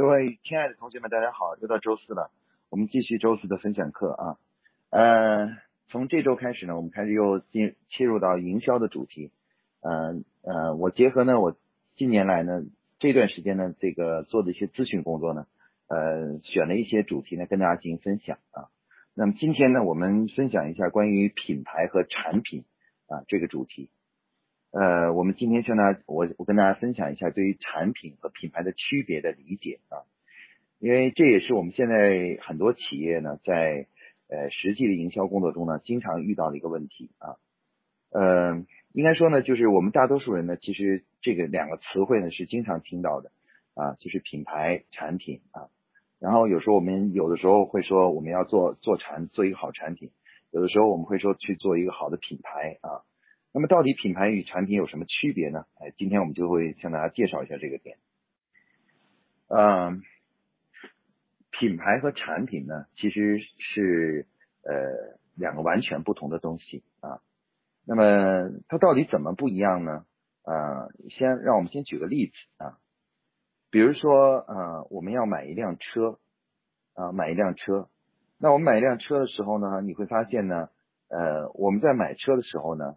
各位亲爱的同学们，大家好！又到周四了，我们继续周四的分享课啊。呃，从这周开始呢，我们开始又进切入到营销的主题。呃呃，我结合呢，我近年来呢这段时间呢，这个做的一些咨询工作呢，呃，选了一些主题呢，跟大家进行分享啊。那么今天呢，我们分享一下关于品牌和产品啊这个主题。呃，我们今天向大家，我我跟大家分享一下对于产品和品牌的区别的理解啊，因为这也是我们现在很多企业呢在呃实际的营销工作中呢经常遇到的一个问题啊，呃，应该说呢，就是我们大多数人呢，其实这个两个词汇呢是经常听到的啊，就是品牌、产品啊，然后有时候我们有的时候会说我们要做做产做一个好产品，有的时候我们会说去做一个好的品牌啊。那么到底品牌与产品有什么区别呢？哎，今天我们就会向大家介绍一下这个点。嗯，品牌和产品呢，其实是呃两个完全不同的东西啊。那么它到底怎么不一样呢？啊，先让我们先举个例子啊，比如说啊，我们要买一辆车啊，买一辆车。那我们买一辆车的时候呢，你会发现呢，呃，我们在买车的时候呢。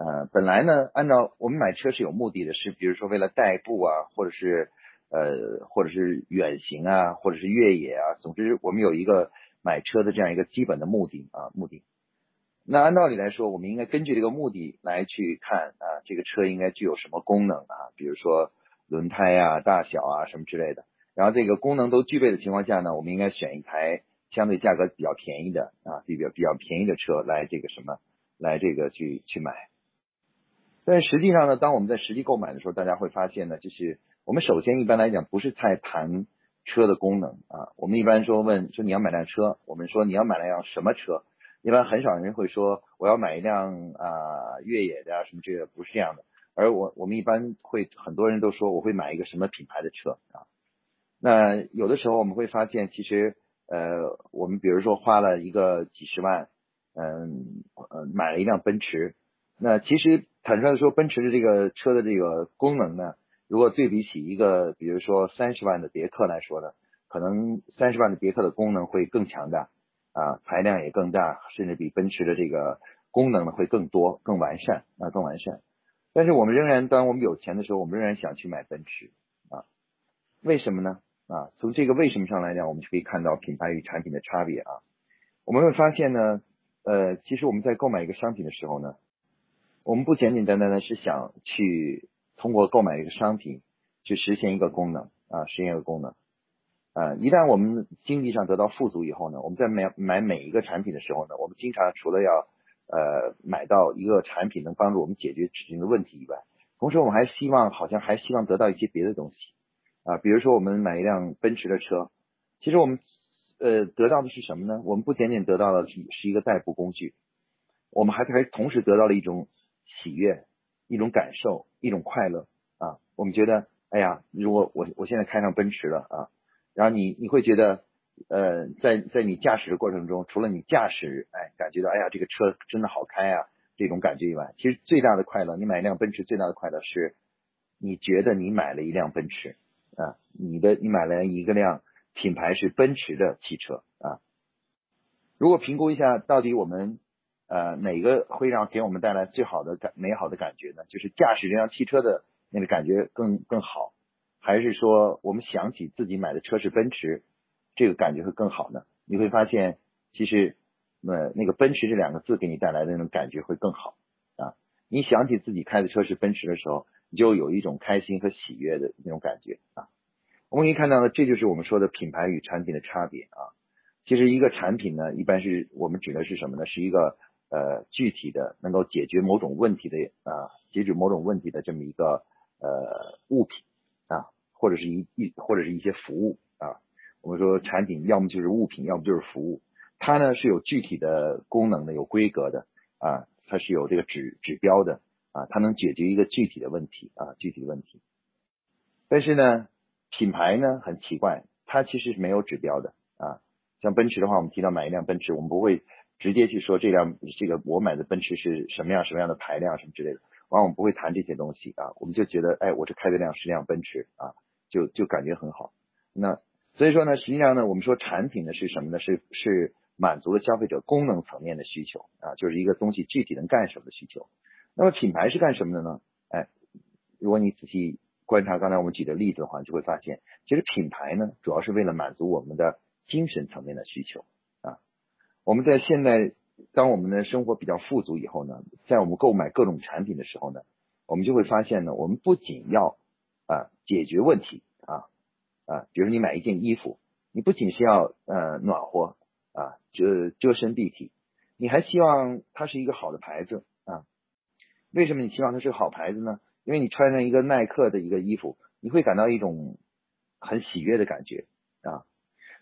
呃，本来呢，按照我们买车是有目的的，是比如说为了代步啊，或者是呃，或者是远行啊，或者是越野啊，总之我们有一个买车的这样一个基本的目的啊，目的。那按道理来说，我们应该根据这个目的来去看啊，这个车应该具有什么功能啊，比如说轮胎啊、大小啊什么之类的。然后这个功能都具备的情况下呢，我们应该选一台相对价格比较便宜的啊，比较比较便宜的车来这个什么，来这个去去买。但实际上呢，当我们在实际购买的时候，大家会发现呢，就是我们首先一般来讲不是在谈车的功能啊，我们一般说问说你要买辆车，我们说你要买辆什么车，一般很少人会说我要买一辆啊越野的啊什么这个不是这样的，而我我们一般会很多人都说我会买一个什么品牌的车啊，那有的时候我们会发现其实呃我们比如说花了一个几十万，嗯呃买了一辆奔驰。那其实坦率的说，奔驰的这个车的这个功能呢，如果对比起一个比如说三十万的别克来说呢，可能三十万的别克的功能会更强大啊，排量也更大，甚至比奔驰的这个功能呢会更多、更完善啊，更完善。但是我们仍然，当我们有钱的时候，我们仍然想去买奔驰啊？为什么呢？啊，从这个为什么上来讲，我们就可以看到品牌与产品的差别啊。我们会发现呢，呃，其实我们在购买一个商品的时候呢。我们不简简单单的是想去通过购买一个商品去实现一个功能啊，实现一个功能啊。一旦我们经济上得到富足以后呢，我们在买买每一个产品的时候呢，我们经常除了要呃买到一个产品能帮助我们解决指定的问题以外，同时我们还希望好像还希望得到一些别的东西啊。比如说我们买一辆奔驰的车，其实我们呃得到的是什么呢？我们不仅仅得到的是是一个代步工具，我们还还同时得到了一种。喜悦，一种感受，一种快乐啊！我们觉得，哎呀，如果我我现在开上奔驰了啊，然后你你会觉得，呃，在在你驾驶的过程中，除了你驾驶，哎，感觉到，哎呀，这个车真的好开啊，这种感觉以外，其实最大的快乐，你买一辆奔驰最大的快乐是，你觉得你买了一辆奔驰啊，你的你买了一个辆品牌是奔驰的汽车啊。如果评估一下，到底我们。呃，哪个会让给我们带来最好的感美好的感觉呢？就是驾驶这辆汽车的那个感觉更更好，还是说我们想起自己买的车是奔驰，这个感觉会更好呢？你会发现，其实呃那个奔驰这两个字给你带来的那种感觉会更好啊。你想起自己开的车是奔驰的时候，你就有一种开心和喜悦的那种感觉啊。我们可以看到呢，这就是我们说的品牌与产品的差别啊。其实一个产品呢，一般是我们指的是什么呢？是一个。呃，具体的能够解决某种问题的啊，解决某种问题的这么一个呃物品啊，或者是一一或者是一些服务啊。我们说产品要么就是物品，要么就是服务。它呢是有具体的功能的，有规格的啊，它是有这个指指标的啊，它能解决一个具体的问题啊，具体的问题。但是呢，品牌呢很奇怪，它其实是没有指标的啊。像奔驰的话，我们提到买一辆奔驰，我们不会。直接去说这辆这个我买的奔驰是什么样什么样的排量什么之类的，往往不会谈这些东西啊，我们就觉得哎，我这开的辆是辆奔驰啊，就就感觉很好。那所以说呢，实际上呢，我们说产品呢是什么呢？是是满足了消费者功能层面的需求啊，就是一个东西具体能干什么的需求。那么品牌是干什么的呢？哎，如果你仔细观察刚才我们举的例子的话，你就会发现，其实品牌呢，主要是为了满足我们的精神层面的需求。我们在现在，当我们的生活比较富足以后呢，在我们购买各种产品的时候呢，我们就会发现呢，我们不仅要啊解决问题啊啊，比如你买一件衣服，你不仅是要呃暖和啊遮遮身蔽体，你还希望它是一个好的牌子啊。为什么你希望它是个好牌子呢？因为你穿上一个耐克的一个衣服，你会感到一种很喜悦的感觉啊。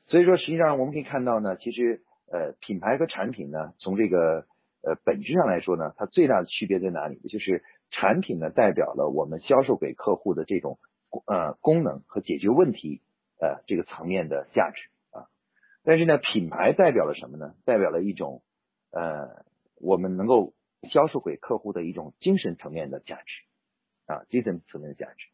所以说，实际上我们可以看到呢，其实呃品牌和产品呢，从这个呃本质上来说呢，它最大的区别在哪里？就是产品呢代表了我们销售给客户的这种呃功能和解决问题呃这个层面的价值啊。但是呢，品牌代表了什么呢？代表了一种呃我们能够销售给客户的一种精神层面的价值。啊，精神层面的价值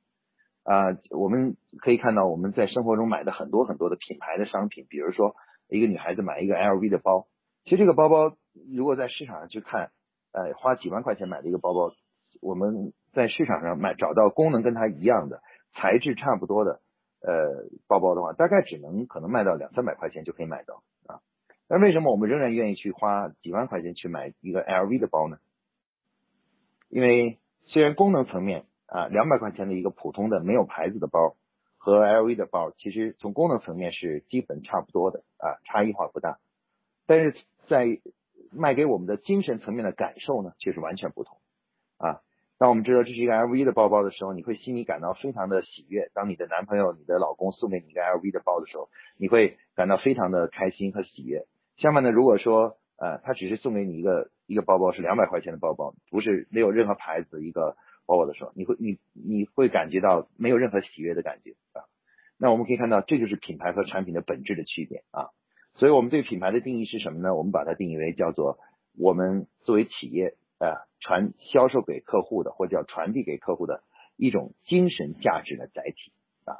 啊，我们可以看到我们在生活中买的很多很多的品牌的商品，比如说一个女孩子买一个 LV 的包，其实这个包包如果在市场上去看，呃，花几万块钱买的一个包包，我们在市场上买找到功能跟它一样的、材质差不多的呃包包的话，大概只能可能卖到两三百块钱就可以买到啊。那为什么我们仍然愿意去花几万块钱去买一个 LV 的包呢？因为虽然功能层面啊，两百块钱的一个普通的没有牌子的包和 LV 的包，其实从功能层面是基本差不多的啊，差异化不大。但是在卖给我们的精神层面的感受呢，却是完全不同啊。当我们知道这是一个 LV 的包包的时候，你会心里感到非常的喜悦。当你的男朋友、你的老公送给你一个 LV 的包的时候，你会感到非常的开心和喜悦。相反呢，如果说呃，他只是送给你一个一个包包，是两百块钱的包包，不是没有任何牌子一个包包的时候，你会你你会感觉到没有任何喜悦的感觉。那我们可以看到，这就是品牌和产品的本质的区别啊。所以我们对品牌的定义是什么呢？我们把它定义为叫做我们作为企业啊传销售给客户的，或者叫传递给客户的一种精神价值的载体啊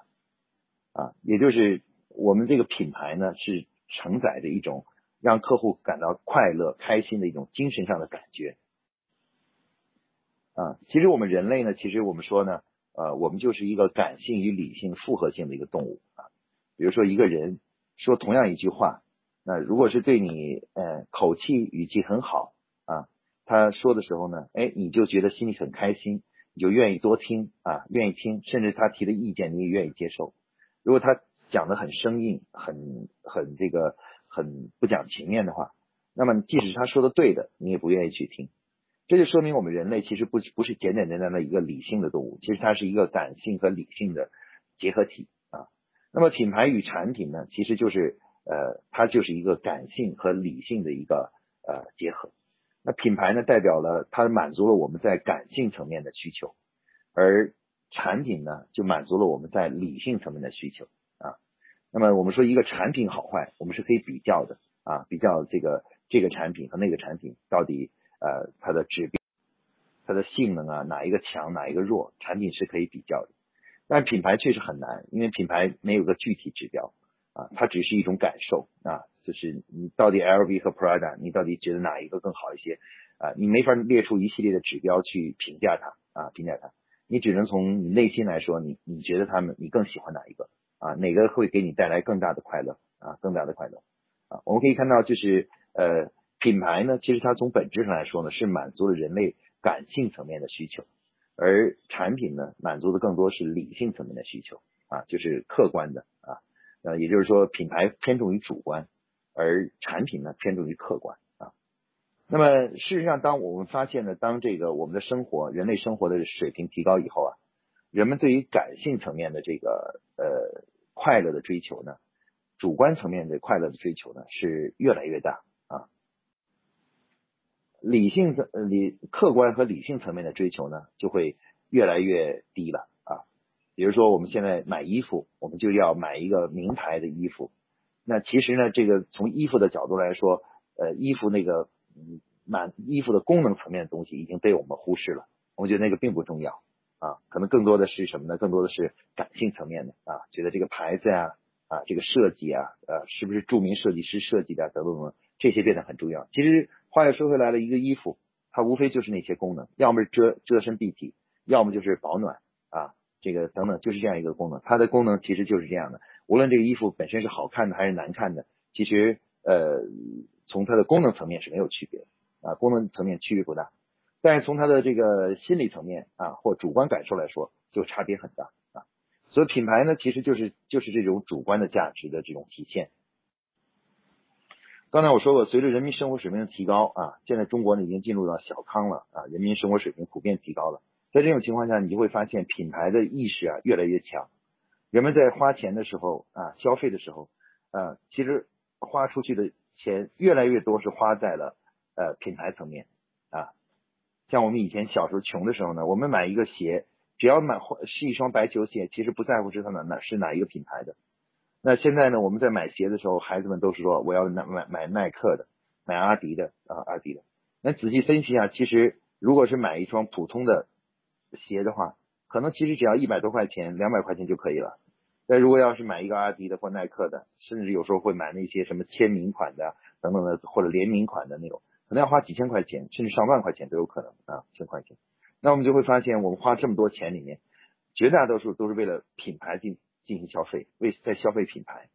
啊，也就是我们这个品牌呢是承载着一种。让客户感到快乐、开心的一种精神上的感觉啊！其实我们人类呢，其实我们说呢，呃，我们就是一个感性与理性复合性的一个动物啊。比如说一个人说同样一句话，那如果是对你呃口气语气很好啊，他说的时候呢，哎，你就觉得心里很开心，你就愿意多听啊，愿意听，甚至他提的意见你也愿意接受。如果他讲的很生硬，很很这个。很不讲情面的话，那么即使他说的对的，你也不愿意去听。这就说明我们人类其实不不是简简单单的一个理性的动物，其实它是一个感性和理性的结合体啊。那么品牌与产品呢，其实就是呃，它就是一个感性和理性的一个呃结合。那品牌呢，代表了它满足了我们在感性层面的需求，而产品呢，就满足了我们在理性层面的需求啊。那么我们说一个产品好坏，我们是可以比较的啊，比较这个这个产品和那个产品到底呃它的指标、它的性能啊哪一个强哪一个弱，产品是可以比较的。但品牌确实很难，因为品牌没有个具体指标啊，它只是一种感受啊，就是你到底 LV 和 Prada，你到底觉得哪一个更好一些啊？你没法列出一系列的指标去评价它啊，评价它，你只能从你内心来说，你你觉得他们你更喜欢哪一个？啊，哪个会给你带来更大的快乐啊？更大的快乐啊！我们可以看到，就是呃，品牌呢，其实它从本质上来说呢，是满足了人类感性层面的需求，而产品呢，满足的更多是理性层面的需求啊，就是客观的啊，呃，也就是说，品牌偏重于主观，而产品呢，偏重于客观啊。那么事实上，当我们发现呢，当这个我们的生活，人类生活的水平提高以后啊，人们对于感性层面的这个呃。快乐的追求呢，主观层面的快乐的追求呢是越来越大，理性的理客观和理性层面的追求呢就会越来越低了啊。比如说我们现在买衣服，我们就要买一个名牌的衣服，那其实呢，这个从衣服的角度来说，呃，衣服那个嗯满衣服的功能层面的东西已经被我们忽视了，我们觉得那个并不重要。啊，可能更多的是什么呢？更多的是感性层面的啊，觉得这个牌子呀，啊，这个设计啊，呃，是不是著名设计师设计的等等等，这些变得很重要。其实话又说回来了，一个衣服它无非就是那些功能，要么是遮遮身蔽体，要么就是保暖啊，这个等等，就是这样一个功能。它的功能其实就是这样的。无论这个衣服本身是好看的还是难看的，其实呃，从它的功能层面是没有区别的啊，功能层面区别不大。但是从它的这个心理层面啊，或主观感受来说，就差别很大啊。所以品牌呢，其实就是就是这种主观的价值的这种体现。刚才我说过，随着人民生活水平的提高啊，现在中国呢已经进入到小康了啊，人民生活水平普遍提高了。在这种情况下，你就会发现品牌的意识啊越来越强。人们在花钱的时候啊，消费的时候，啊，其实花出去的钱越来越多是花在了呃品牌层面啊。像我们以前小时候穷的时候呢，我们买一个鞋，只要买是一双白球鞋，其实不在乎是它哪哪是哪一个品牌的。那现在呢，我们在买鞋的时候，孩子们都是说我要买买买耐克的，买阿迪的啊阿迪的。那仔细分析一下，其实如果是买一双普通的鞋的话，可能其实只要一百多块钱、两百块钱就可以了。但如果要是买一个阿迪的或耐克的，甚至有时候会买那些什么签名款的等等的，或者联名款的那种，可能要花几千块钱，甚至上万块钱都有可能啊，千块钱。那我们就会发现，我们花这么多钱里面，绝大多数都是为了品牌进进行消费，为在消费品牌，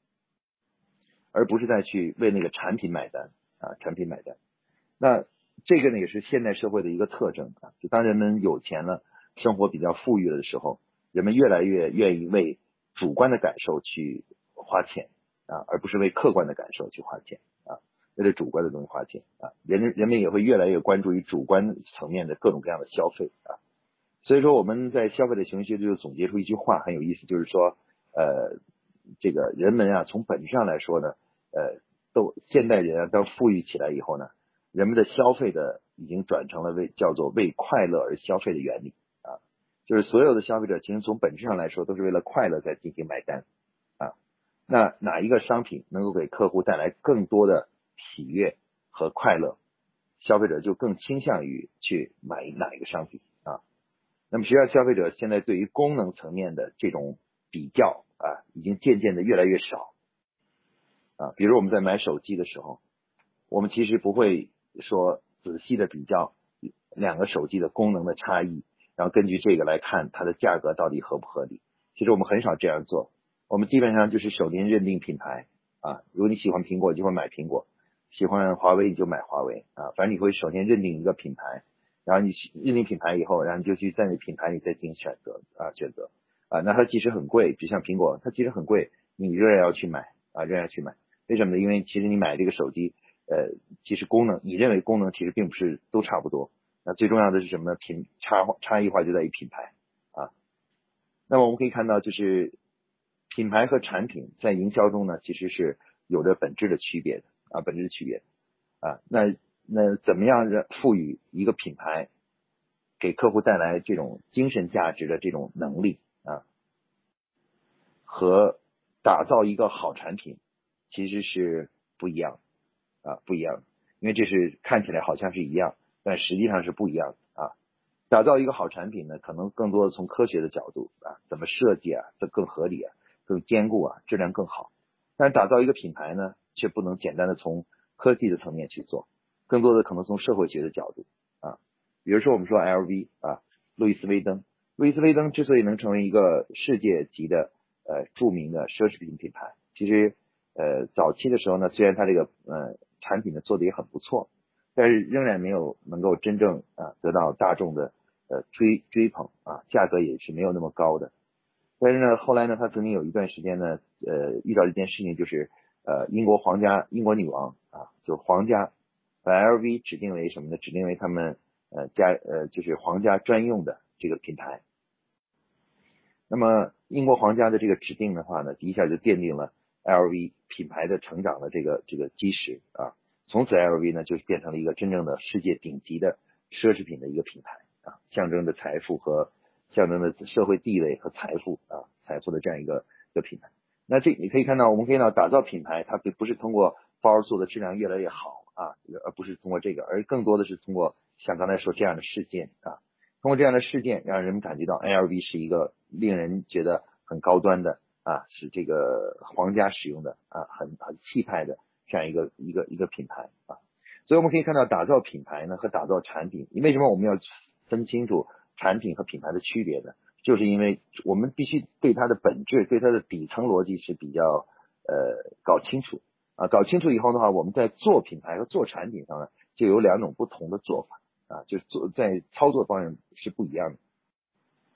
而不是再去为那个产品买单啊，产品买单。那这个呢，也是现代社会的一个特征啊，就当人们有钱了，生活比较富裕了的时候，人们越来越愿意为主观的感受去花钱啊，而不是为客观的感受去花钱啊，为了主观的东西花钱啊，人人们也会越来越关注于主观层面的各种各样的消费啊，所以说我们在消费的行为学就总结出一句话很有意思，就是说呃这个人们啊从本质上来说呢，呃都现代人啊当富裕起来以后呢，人们的消费的已经转成了为叫做为快乐而消费的原理啊。就是所有的消费者，其实从本质上来说，都是为了快乐在进行买单啊。那哪一个商品能够给客户带来更多的喜悦和快乐，消费者就更倾向于去买哪一个商品啊。那么实际上，消费者现在对于功能层面的这种比较啊，已经渐渐的越来越少啊。比如我们在买手机的时候，我们其实不会说仔细的比较两个手机的功能的差异。然后根据这个来看它的价格到底合不合理。其实我们很少这样做，我们基本上就是首先认定品牌啊。如果你喜欢苹果，就会买苹果；喜欢华为，你就买华为啊。反正你会首先认定一个品牌，然后你认定品牌以后，然后你就去在那品牌里再进行选择啊，选择啊。那它即使很贵，就像苹果，它即使很贵，你仍然要去买啊，仍然要去买。为什么呢？因为其实你买这个手机，呃，其实功能你认为功能其实并不是都差不多。那最重要的是什么呢？品差差异化就在于品牌啊。那么我们可以看到，就是品牌和产品在营销中呢，其实是有着本质的区别的啊，本质的区别啊。那那怎么样让赋予一个品牌给客户带来这种精神价值的这种能力，和打造一个好产品其实是不一样啊，不一样，因为这是看起来好像是一样。但实际上是不一样的啊！打造一个好产品呢，可能更多的从科学的角度啊，怎么设计啊，这更合理啊，更坚固啊，质量更好。但是打造一个品牌呢，却不能简单的从科技的层面去做，更多的可能从社会学的角度啊。比如说我们说 LV 啊，路易斯威登，路易斯威登之所以能成为一个世界级的呃著名的奢侈品品牌，其实呃早期的时候呢，虽然它这个呃产品呢做的也很不错。但是仍然没有能够真正啊得到大众的呃追追捧啊，价格也是没有那么高的。但是呢，后来呢，他曾经有一段时间呢，呃，遇到一件事情，就是呃，英国皇家英国女王啊，就是皇家把 LV 指定为什么呢？指定为他们呃家呃就是皇家专用的这个品牌。那么英国皇家的这个指定的话呢，一下就奠定了 LV 品牌的成长的这个这个基石啊。从此，LV 呢就变成了一个真正的世界顶级的奢侈品的一个品牌啊，象征着财富和象征着社会地位和财富啊，财富的这样一个一个品牌。那这你可以看到，我们可以到打造品牌，它不不是通过包做的质量越来越好啊，而不是通过这个，而更多的是通过像刚才说这样的事件啊，通过这样的事件让人们感觉到 LV 是一个令人觉得很高端的啊，是这个皇家使用的啊，很很气派的这样一个一个一个品牌啊。所以我们可以看到，打造品牌呢和打造产品，为什么我们要分清楚产品和品牌的区别呢？就是因为我们必须对它的本质、对它的底层逻辑是比较呃搞清楚啊。搞清楚以后的话，我们在做品牌和做产品上呢，就有两种不同的做法啊，就是做在操作方面是不一样的。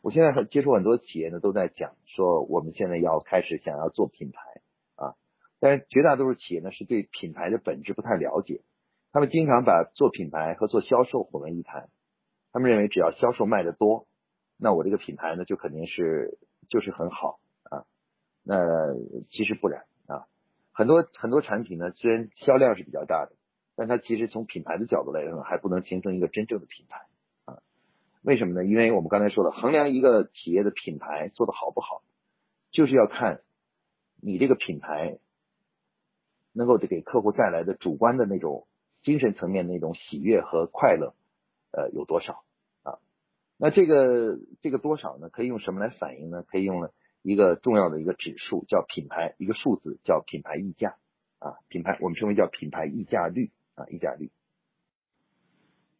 我现在接触很多企业呢，都在讲说，我们现在要开始想要做品牌啊，但是绝大多数企业呢，是对品牌的本质不太了解，他们经常把做品牌和做销售混为一谈，他们认为只要销售卖的多，那我这个品牌呢就肯定是就是很好啊，那其实不然啊，很多很多产品呢，虽然销量是比较大的，但它其实从品牌的角度来说，还不能形成一个真正的品牌。为什么呢？因为我们刚才说了，衡量一个企业的品牌做的好不好，就是要看你这个品牌能够给客户带来的主观的那种精神层面的那种喜悦和快乐，呃，有多少啊？那这个这个多少呢？可以用什么来反映呢？可以用一个重要的一个指数，叫品牌一个数字，叫品牌溢价啊，品牌我们称为叫品牌溢价率啊，溢价率。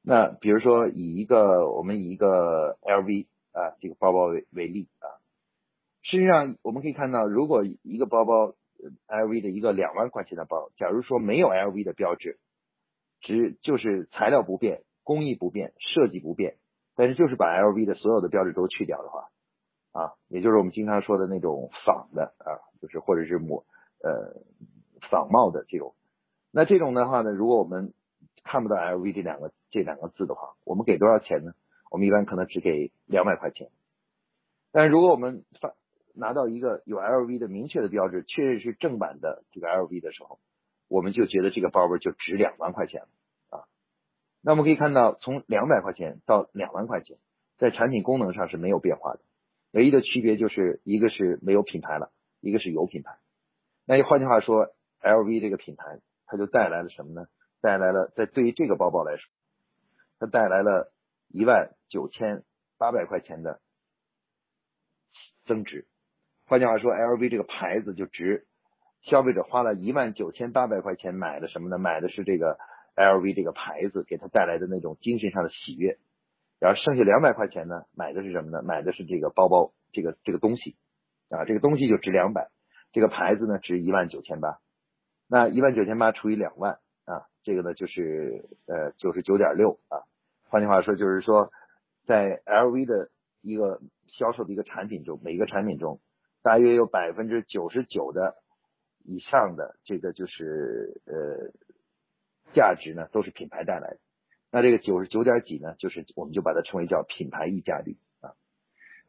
那比如说以一个我们以一个 LV 啊这个包包为为例啊，实际上我们可以看到，如果一个包包 LV 的一个两万块钱的包，假如说没有 LV 的标志，只就是材料不变、工艺不变、设计不变，但是就是把 LV 的所有的标志都去掉的话啊，也就是我们经常说的那种仿的啊，就是或者是模呃仿冒的这种，那这种的话呢，如果我们看不到 LV 这两个这两个字的话，我们给多少钱呢？我们一般可能只给两百块钱。但是如果我们发拿到一个有 LV 的明确的标志，确实是正版的这个 LV 的时候，我们就觉得这个包包就值两万块钱了啊。那我们可以看到，从两百块钱到两万块钱，在产品功能上是没有变化的，唯一的区别就是一个是没有品牌了，一个是有品牌。那换句话说，LV 这个品牌它就带来了什么呢？带来了，在对于这个包包来说，它带来了一万九千八百块钱的增值。换句话说，LV 这个牌子就值，消费者花了一万九千八百块钱买的什么呢？买的是这个 LV 这个牌子给他带来的那种精神上的喜悦。然后剩下两百块钱呢，买的是什么呢？买的是这个包包，这个这个东西啊，这个东西就值两百，这个牌子呢值一万九千八，那一万九千八除以两万。啊这个呢就是呃九十九点六啊，换句话说就是说，在 LV 的一个销售的一个产品中，每个产品中大约有百分之九十九的以上的这个就是呃价值呢都是品牌带来的，那这个九十九点几呢，就是我们就把它称为叫品牌溢价率啊。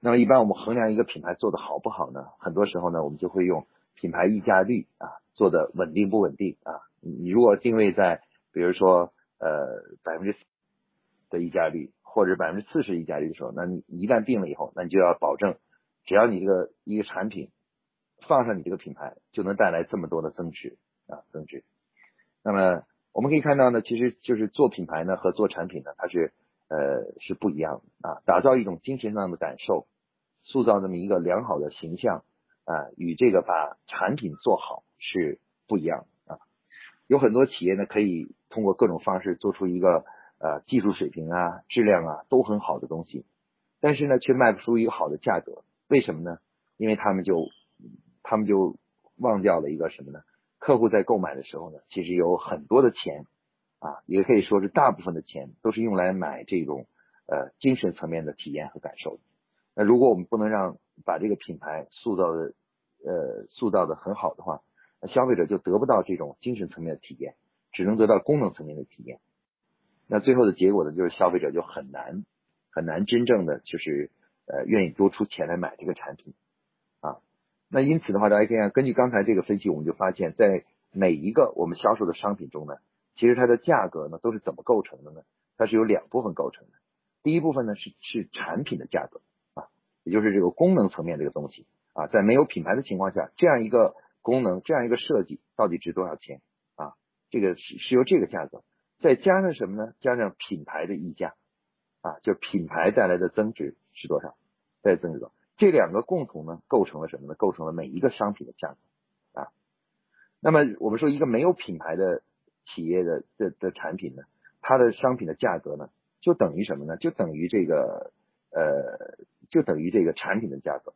那么一般我们衡量一个品牌做的好不好呢，很多时候呢我们就会用品牌溢价率啊做的稳定不稳定啊。你如果定位在，比如说，呃，百分之的溢价率，或者百分之四十溢价率的时候，那你一旦定了以后，那你就要保证，只要你这个一个产品放上你这个品牌，就能带来这么多的增值啊，增值。那么我们可以看到呢，其实就是做品牌呢和做产品呢，它是呃是不一样的啊，打造一种精神上的感受，塑造这么一个良好的形象啊，与这个把产品做好是不一样的。有很多企业呢，可以通过各种方式做出一个呃技术水平啊、质量啊都很好的东西，但是呢，却卖不出一个好的价格。为什么呢？因为他们就他们就忘掉了一个什么呢？客户在购买的时候呢，其实有很多的钱啊，也可以说是大部分的钱都是用来买这种呃精神层面的体验和感受的。那如果我们不能让把这个品牌塑造的呃塑造的很好的话，消费者就得不到这种精神层面的体验，只能得到功能层面的体验。那最后的结果呢，就是消费者就很难很难真正的就是呃愿意多出钱来买这个产品啊。那因此的话，大家可以看，根据刚才这个分析，我们就发现，在每一个我们销售的商品中呢，其实它的价格呢都是怎么构成的呢？它是由两部分构成的。第一部分呢是是产品的价格啊，也就是这个功能层面这个东西啊，在没有品牌的情况下，这样一个。功能这样一个设计到底值多少钱啊？这个是是由这个价格再加上什么呢？加上品牌的溢价啊，就品牌带来的增值是多少？再增值多少？这两个共同呢，构成了什么呢？构成了每一个商品的价格啊。那么我们说一个没有品牌的企业的的的产品呢，它的商品的价格呢，就等于什么呢？就等于这个呃，就等于这个产品的价格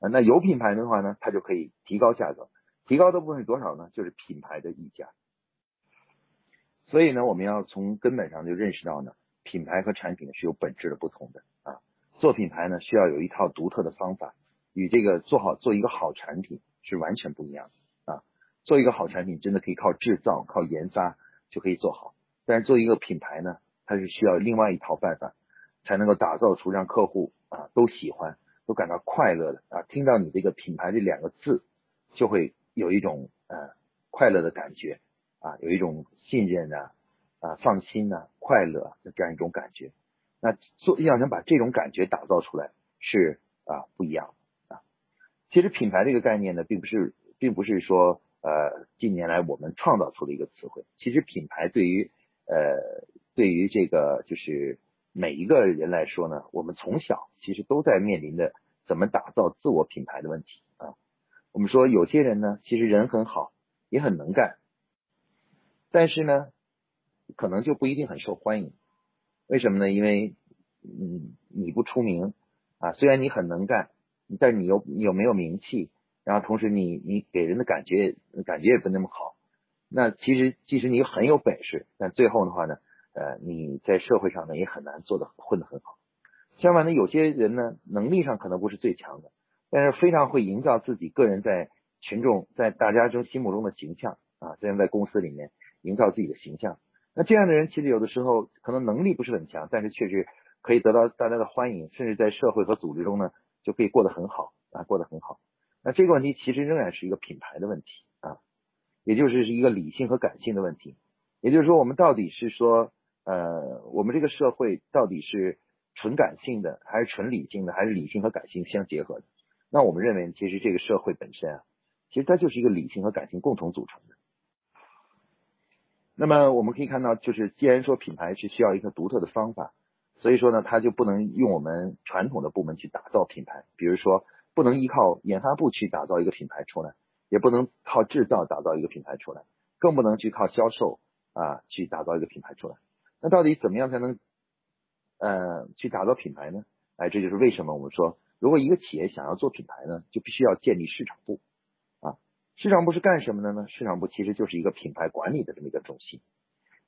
啊。那有品牌的话呢，它就可以提高价格，提高的部分是多少呢？就是品牌的溢价。所以呢，我们要从根本上就认识到呢，品牌和产品是有本质的不同的啊。做品牌呢，需要有一套独特的方法，与这个做好做一个好产品是完全不一样的啊。做一个好产品真的可以靠制造、靠研发就可以做好，但是做一个品牌呢，它是需要另外一套办法，才能够打造出让客户啊都喜欢、都感到快乐的啊。听到你这个品牌这两个字，就会有一种呃快乐的感觉啊，有一种信任啊、啊放心呐、快乐的这样一种感觉。那做要想把这种感觉打造出来是啊不一样啊。其实品牌这个概念呢，并不是并不是说呃近年来我们创造出的一个词汇。其实品牌对于呃对于这个就是每一个人来说呢，我们从小其实都在面临着怎么打造自我品牌的问题啊。我们说有些人呢，其实人很好，也很能干，但是呢，可能就不一定很受欢迎。为什么呢？因为，嗯，你不出名啊，虽然你很能干，但你又你又没有名气，然后同时你你给人的感觉感觉也不那么好。那其实即使你很有本事，但最后的话呢，呃，你在社会上呢也很难做的混得很好。相反呢，有些人呢能力上可能不是最强的，但是非常会营造自己个人在群众在大家中心目中的形象啊，虽然在公司里面营造自己的形象。那这样的人其实有的时候可能能力不是很强，但是确实可以得到大家的欢迎，甚至在社会和组织中呢就可以过得很好啊，过得很好。那这个问题其实仍然是一个品牌的问题啊，也就是是一个理性和感性的问题。也就是说，我们到底是说，呃，我们这个社会到底是纯感性的，还是纯理性的，还是理性和感性相结合的？那我们认为，其实这个社会本身啊，其实它就是一个理性和感性共同组成的。那么我们可以看到，就是既然说品牌是需要一个独特的方法，所以说呢，它就不能用我们传统的部门去打造品牌，比如说不能依靠研发部去打造一个品牌出来，也不能靠制造打造一个品牌出来，更不能去靠销售啊去打造一个品牌出来。那到底怎么样才能呃去打造品牌呢？哎，这就是为什么我们说，如果一个企业想要做品牌呢，就必须要建立市场部啊。市场部是干什么的呢？市场部其实就是一个品牌管理的这么一个中心，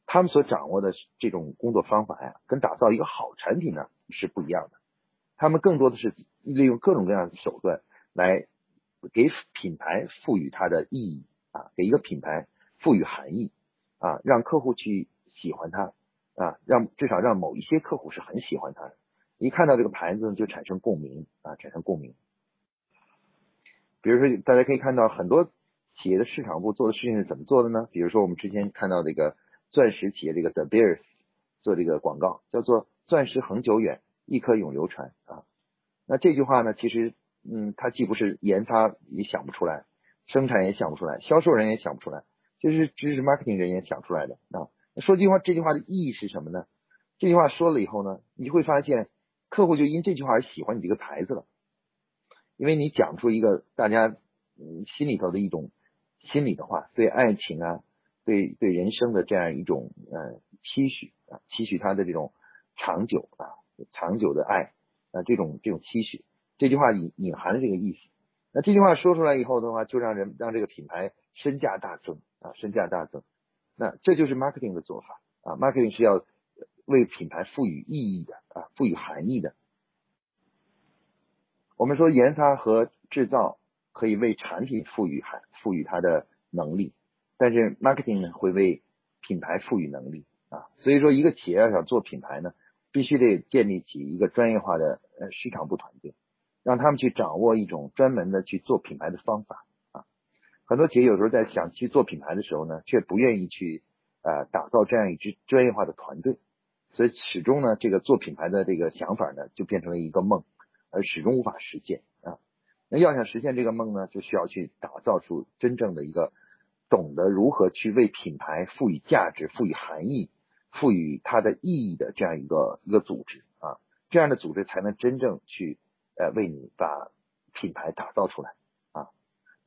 他们所掌握的这种工作方法呀，跟打造一个好产品呢是不一样的。他们更多的是利用各种各样的手段来给品牌赋予它的意义啊，给一个品牌赋予含义啊，让客户去喜欢它啊，让至少让某一些客户是很喜欢它的，一看到这个牌子呢就产生共鸣啊，产生共鸣。比如说，大家可以看到很多。企业的市场部做的事情是怎么做的呢？比如说我们之前看到这个钻石企业这个 The Bears 做这个广告，叫做“钻石恒久远，一颗永流传”啊。那这句话呢，其实嗯，它既不是研发也想不出来，生产也想不出来，销售人也想不出来，就是知识 marketing 人也想出来的啊。说句话，这句话的意义是什么呢？这句话说了以后呢，你会发现客户就因这句话而喜欢你这个牌子了，因为你讲出一个大家心里头的一种。心里的话，对爱情啊，对对人生的这样一种呃期许啊，期许他的这种长久啊，长久的爱啊，这种这种期许，这句话隐隐含了这个意思。那这句话说出来以后的话，就让人让这个品牌身价大增啊，身价大增。那这就是 marketing 的做法啊，marketing 是要为品牌赋予意义的啊，赋予含义的。我们说研发和制造。可以为产品赋予含赋予它的能力，但是 marketing 呢会为品牌赋予能力啊，所以说一个企业要想做品牌呢，必须得建立起一个专业化的呃市场部团队，让他们去掌握一种专门的去做品牌的方法。很多企业有时候在想去做品牌的时候呢，却不愿意去呃打造这样一支专业化的团队，所以始终呢这个做品牌的这个想法呢就变成了一个梦，而始终无法实现啊。那要想实现这个梦呢，就需要去打造出真正的一个懂得如何去为品牌赋予价值、赋予含义、赋予它的意义的这样一个一个组织啊，这样的组织才能真正去呃为你把品牌打造出来。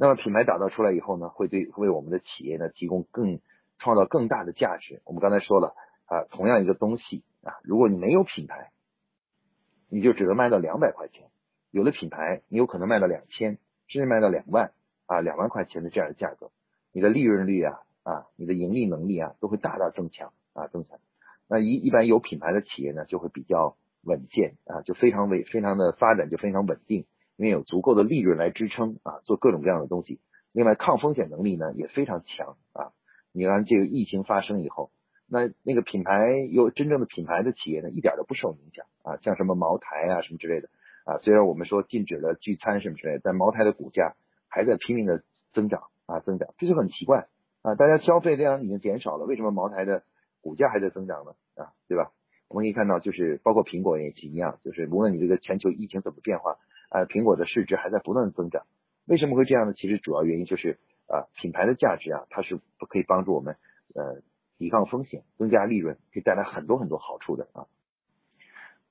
那么品牌打造出来以后呢，会对为我们的企业呢提供更创造更大的价值。我们刚才说了啊，同样一个东西啊，如果你没有品牌，你就只能卖到两百块钱；有了品牌，你有可能卖到两千，甚至卖到两万啊，两万块钱的这样的价格，你的利润率啊啊，你的盈利能力啊都会大大增强啊增强。那一一般有品牌的企业呢，就会比较稳健啊，就非常稳，非常的发展就非常稳定，因为有足够的利润来支撑啊，做各种各样的东西。另外，抗风险能力呢也非常强啊。你看这个疫情发生以后，那那个品牌有真正的品牌的企业呢，一点都不受影响啊。像什么茅台啊什么之类的啊，虽然我们说禁止了聚餐什么之类，但茅台的股价还在拼命的增长啊增长，这就很奇怪啊。大家消费量已经减少了，为什么茅台的？股价还在增长呢，啊，对吧？我们可以看到，就是包括苹果也是一样，就是无论你这个全球疫情怎么变化，啊，苹果的市值还在不断增长。为什么会这样呢？其实主要原因就是啊，品牌的价值啊，它是不可以帮助我们呃抵抗风险、增加利润，可以带来很多很多好处的啊。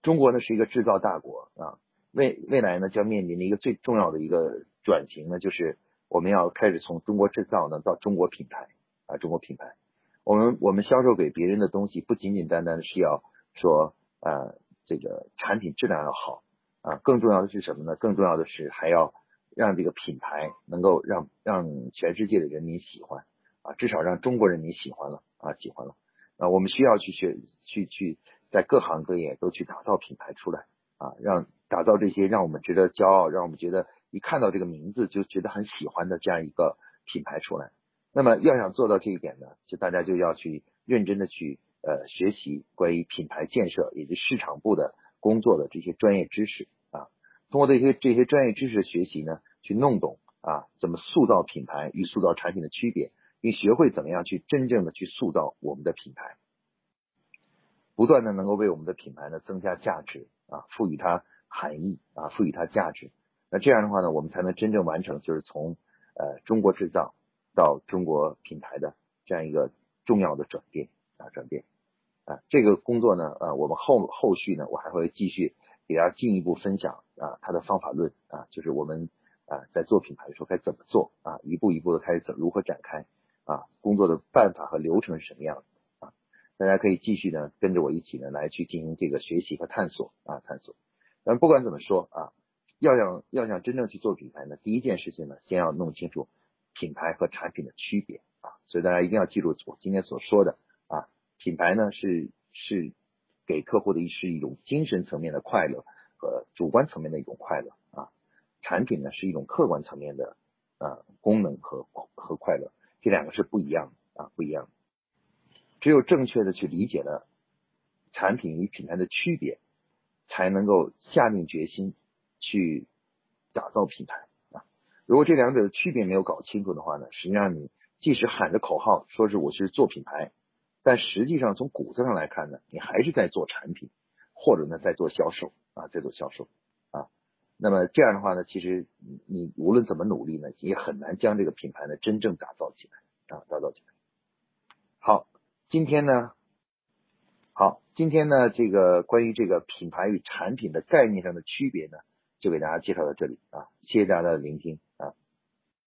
中国呢是一个制造大国啊，未未来呢将面临的一个最重要的一个转型呢，就是我们要开始从中国制造呢到中国品牌啊，中国品牌。我们我们销售给别人的东西，不仅仅单单是要说呃这个产品质量要好啊，更重要的是什么呢？更重要的是还要让这个品牌能够让让全世界的人民喜欢啊，至少让中国人民喜欢了啊，喜欢了啊。我们需要去学去去在各行各业都去打造品牌出来啊，让打造这些让我们值得骄傲，让我们觉得一看到这个名字就觉得很喜欢的这样一个品牌出来。那么要想做到这一点呢，就大家就要去认真的去呃学习关于品牌建设以及市场部的工作的这些专业知识啊，通过这些这些专业知识的学习呢，去弄懂啊怎么塑造品牌与塑造产品的区别，并学会怎么样去真正的去塑造我们的品牌，不断的能够为我们的品牌呢增加价值啊，赋予它含义啊，赋予它价值。那这样的话呢，我们才能真正完成就是从呃中国制造。到中国品牌的这样一个重要的转变啊，转变啊，这个工作呢，呃，我们后后续呢，我还会继续给大家进一步分享啊，它的方法论啊，就是我们啊在做品牌的时候该怎么做啊，一步一步的开始怎如何展开啊，工作的办法和流程是什么样的啊，大家可以继续呢跟着我一起呢来去进行这个学习和探索啊，探索。但不管怎么说啊，要想要想真正去做品牌呢，第一件事情呢，先要弄清楚。品牌和产品的区别啊，所以大家一定要记住我今天所说的，品牌呢是是给客户的是一种精神层面的快乐和主观层面的一种快乐啊，产品呢是一种客观层面的啊功能和和快乐，这两个是不一样啊不一样，只有正确的去理解了产品与品牌的区别，才能够下定决心去打造品牌啊。如果这两者的区别没有搞清楚的话呢，实际上你即使喊着口号说是我是做品牌，但实际上从骨子上来看呢，你还是在做产品，或者呢在做销售啊，在做销售啊。那么这样的话呢，其实你无论怎么努力呢，也很难将这个品牌呢真正打造起来啊，打造起来。好，今天呢，好，今天呢这个关于这个品牌与产品的概念上的区别呢，就给大家介绍到这里啊，谢谢大家的聆听啊。